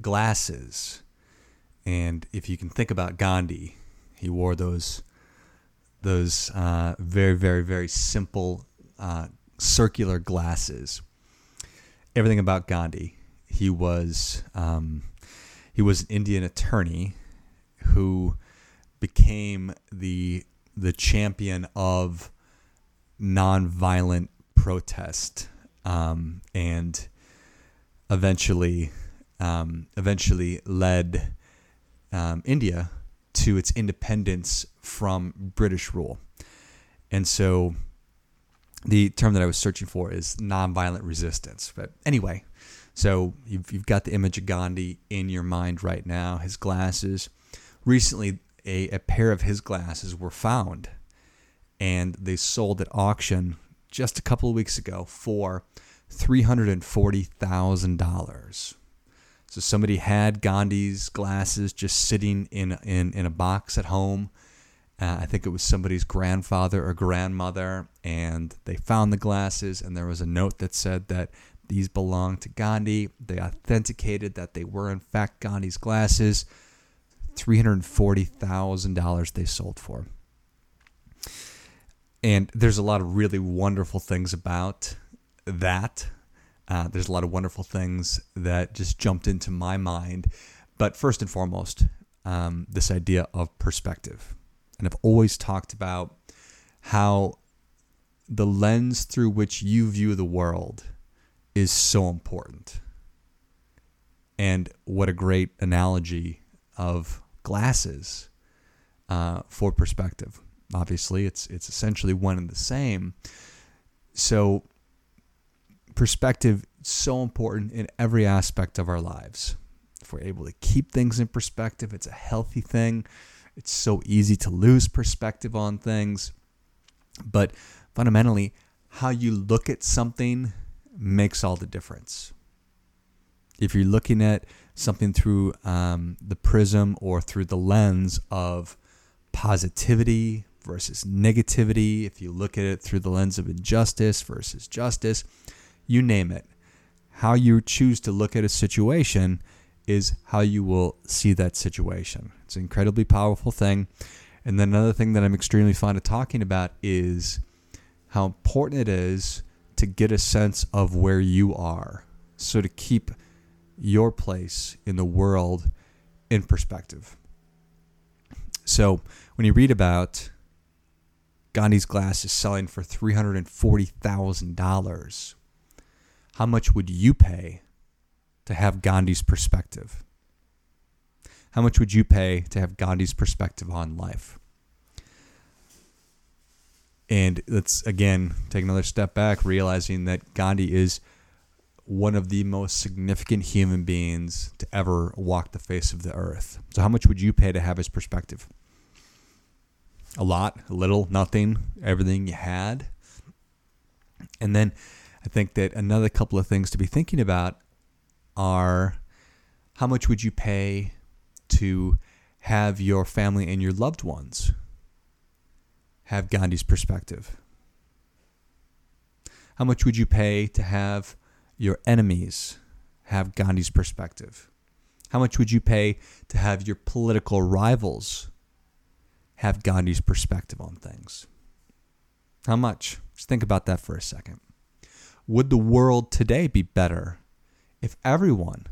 glasses, and if you can think about Gandhi, he wore those those uh, very very very simple uh, circular glasses. Everything about Gandhi. He was um, he was an Indian attorney who became the the champion of nonviolent protest um, and eventually um, eventually led um, India to its independence from British rule. And so the term that I was searching for is nonviolent resistance. But anyway, so you've, you've got the image of Gandhi in your mind right now, his glasses. Recently, a, a pair of his glasses were found and they sold at auction just a couple of weeks ago for $340,000. So somebody had Gandhi's glasses just sitting in, in, in a box at home. Uh, I think it was somebody's grandfather or grandmother, and they found the glasses, and there was a note that said that these belonged to Gandhi. They authenticated that they were, in fact, Gandhi's glasses. $340,000 they sold for. And there's a lot of really wonderful things about that. Uh, there's a lot of wonderful things that just jumped into my mind. But first and foremost, um, this idea of perspective. And I've always talked about how the lens through which you view the world is so important. And what a great analogy of glasses uh, for perspective. Obviously, it's it's essentially one and the same. So, perspective so important in every aspect of our lives. If we're able to keep things in perspective, it's a healthy thing. It's so easy to lose perspective on things. But fundamentally, how you look at something makes all the difference. If you're looking at something through um, the prism or through the lens of positivity versus negativity, if you look at it through the lens of injustice versus justice, you name it. How you choose to look at a situation is how you will see that situation. It's an incredibly powerful thing. And then another thing that I'm extremely fond of talking about is how important it is to get a sense of where you are. So to keep your place in the world in perspective. So when you read about Gandhi's glasses selling for $340,000, how much would you pay to have Gandhi's perspective? How much would you pay to have Gandhi's perspective on life? And let's again take another step back, realizing that Gandhi is one of the most significant human beings to ever walk the face of the earth. So, how much would you pay to have his perspective? A lot, a little, nothing, everything you had. And then I think that another couple of things to be thinking about are how much would you pay to have your family and your loved ones have Gandhi's perspective? How much would you pay to have your enemies have Gandhi's perspective? How much would you pay to have your political rivals have Gandhi's perspective on things? How much? Just think about that for a second. Would the world today be better if everyone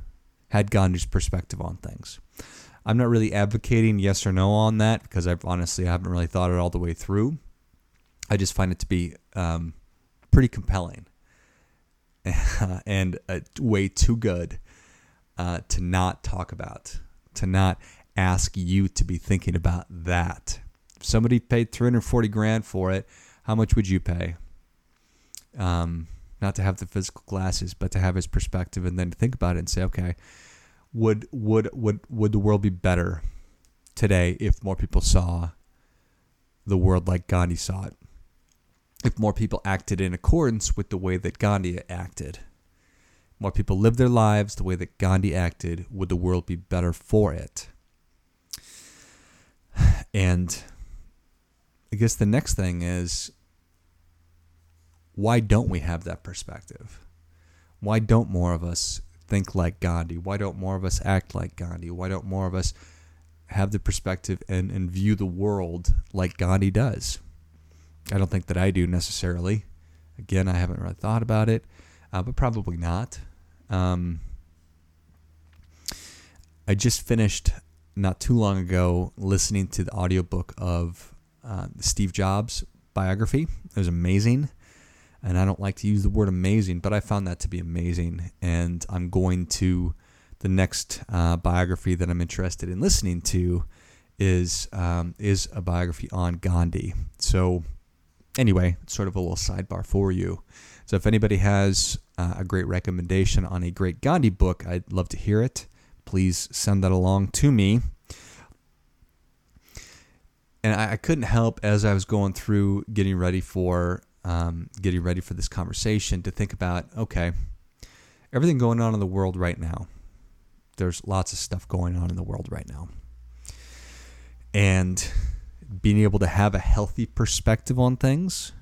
had Gandhi's perspective on things? I'm not really advocating yes or no on that because I've honestly I haven't really thought it all the way through. I just find it to be um, pretty compelling and uh, way too good uh, to not talk about, to not ask you to be thinking about that. If somebody paid 340 grand for it, how much would you pay? Um, not to have the physical glasses, but to have his perspective and then think about it and say, okay, would would would would the world be better today if more people saw the world like Gandhi saw it? If more people acted in accordance with the way that Gandhi acted? More people lived their lives the way that Gandhi acted, would the world be better for it? And I guess the next thing is why don't we have that perspective? Why don't more of us think like Gandhi? Why don't more of us act like Gandhi? Why don't more of us have the perspective and, and view the world like Gandhi does? I don't think that I do necessarily. Again, I haven't really thought about it, uh, but probably not. Um, I just finished not too long ago listening to the audiobook of uh, Steve Jobs biography. It was amazing. And I don't like to use the word amazing, but I found that to be amazing. And I'm going to the next uh, biography that I'm interested in listening to is um, is a biography on Gandhi. So anyway, it's sort of a little sidebar for you. So if anybody has uh, a great recommendation on a great Gandhi book, I'd love to hear it. Please send that along to me. And I, I couldn't help as I was going through getting ready for um, getting ready for this conversation to think about okay, everything going on in the world right now. There's lots of stuff going on in the world right now. And being able to have a healthy perspective on things,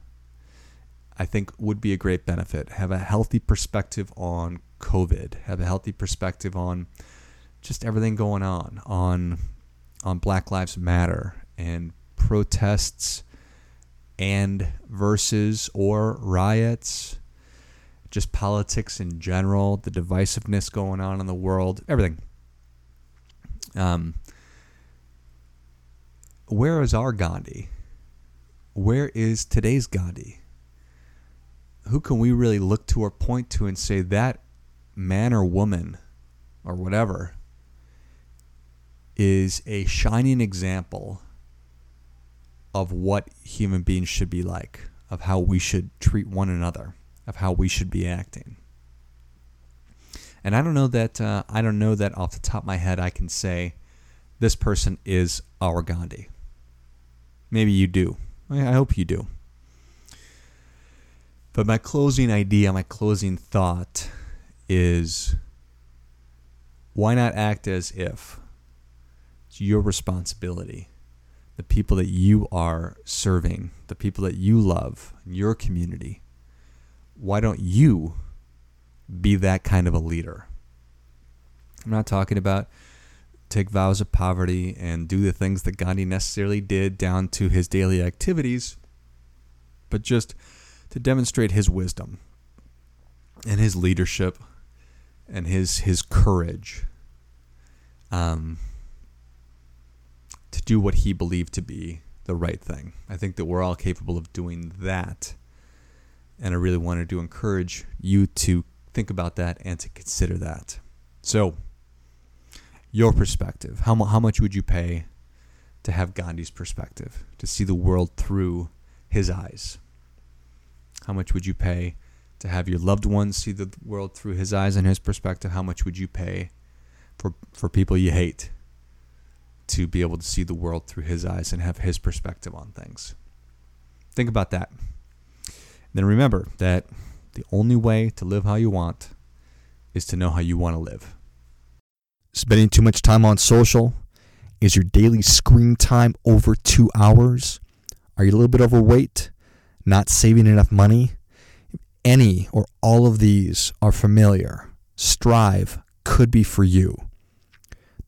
I think would be a great benefit. Have a healthy perspective on COVID, have a healthy perspective on just everything going on, on on Black Lives Matter and protests and verses or riots, just politics in general, the divisiveness going on in the world, everything. Um, where is our Gandhi? Where is today's Gandhi? Who can we really look to or point to and say that man or woman or whatever is a shining example of what human beings should be like, of how we should treat one another, of how we should be acting. And I don't know that uh, I don't know that off the top of my head I can say this person is our Gandhi. Maybe you do. I hope you do. But my closing idea, my closing thought is why not act as if it's your responsibility the people that you are serving, the people that you love, your community. Why don't you be that kind of a leader? I'm not talking about take vows of poverty and do the things that Gandhi necessarily did down to his daily activities, but just to demonstrate his wisdom and his leadership and his his courage. Um, to do what he believed to be the right thing. I think that we're all capable of doing that. And I really wanted to encourage you to think about that and to consider that. So, your perspective. How, how much would you pay to have Gandhi's perspective, to see the world through his eyes? How much would you pay to have your loved ones see the world through his eyes and his perspective? How much would you pay for, for people you hate to be able to see the world through his eyes and have his perspective on things. Think about that. And then remember that the only way to live how you want is to know how you want to live. Spending too much time on social? Is your daily screen time over two hours? Are you a little bit overweight? Not saving enough money? Any or all of these are familiar, Strive could be for you.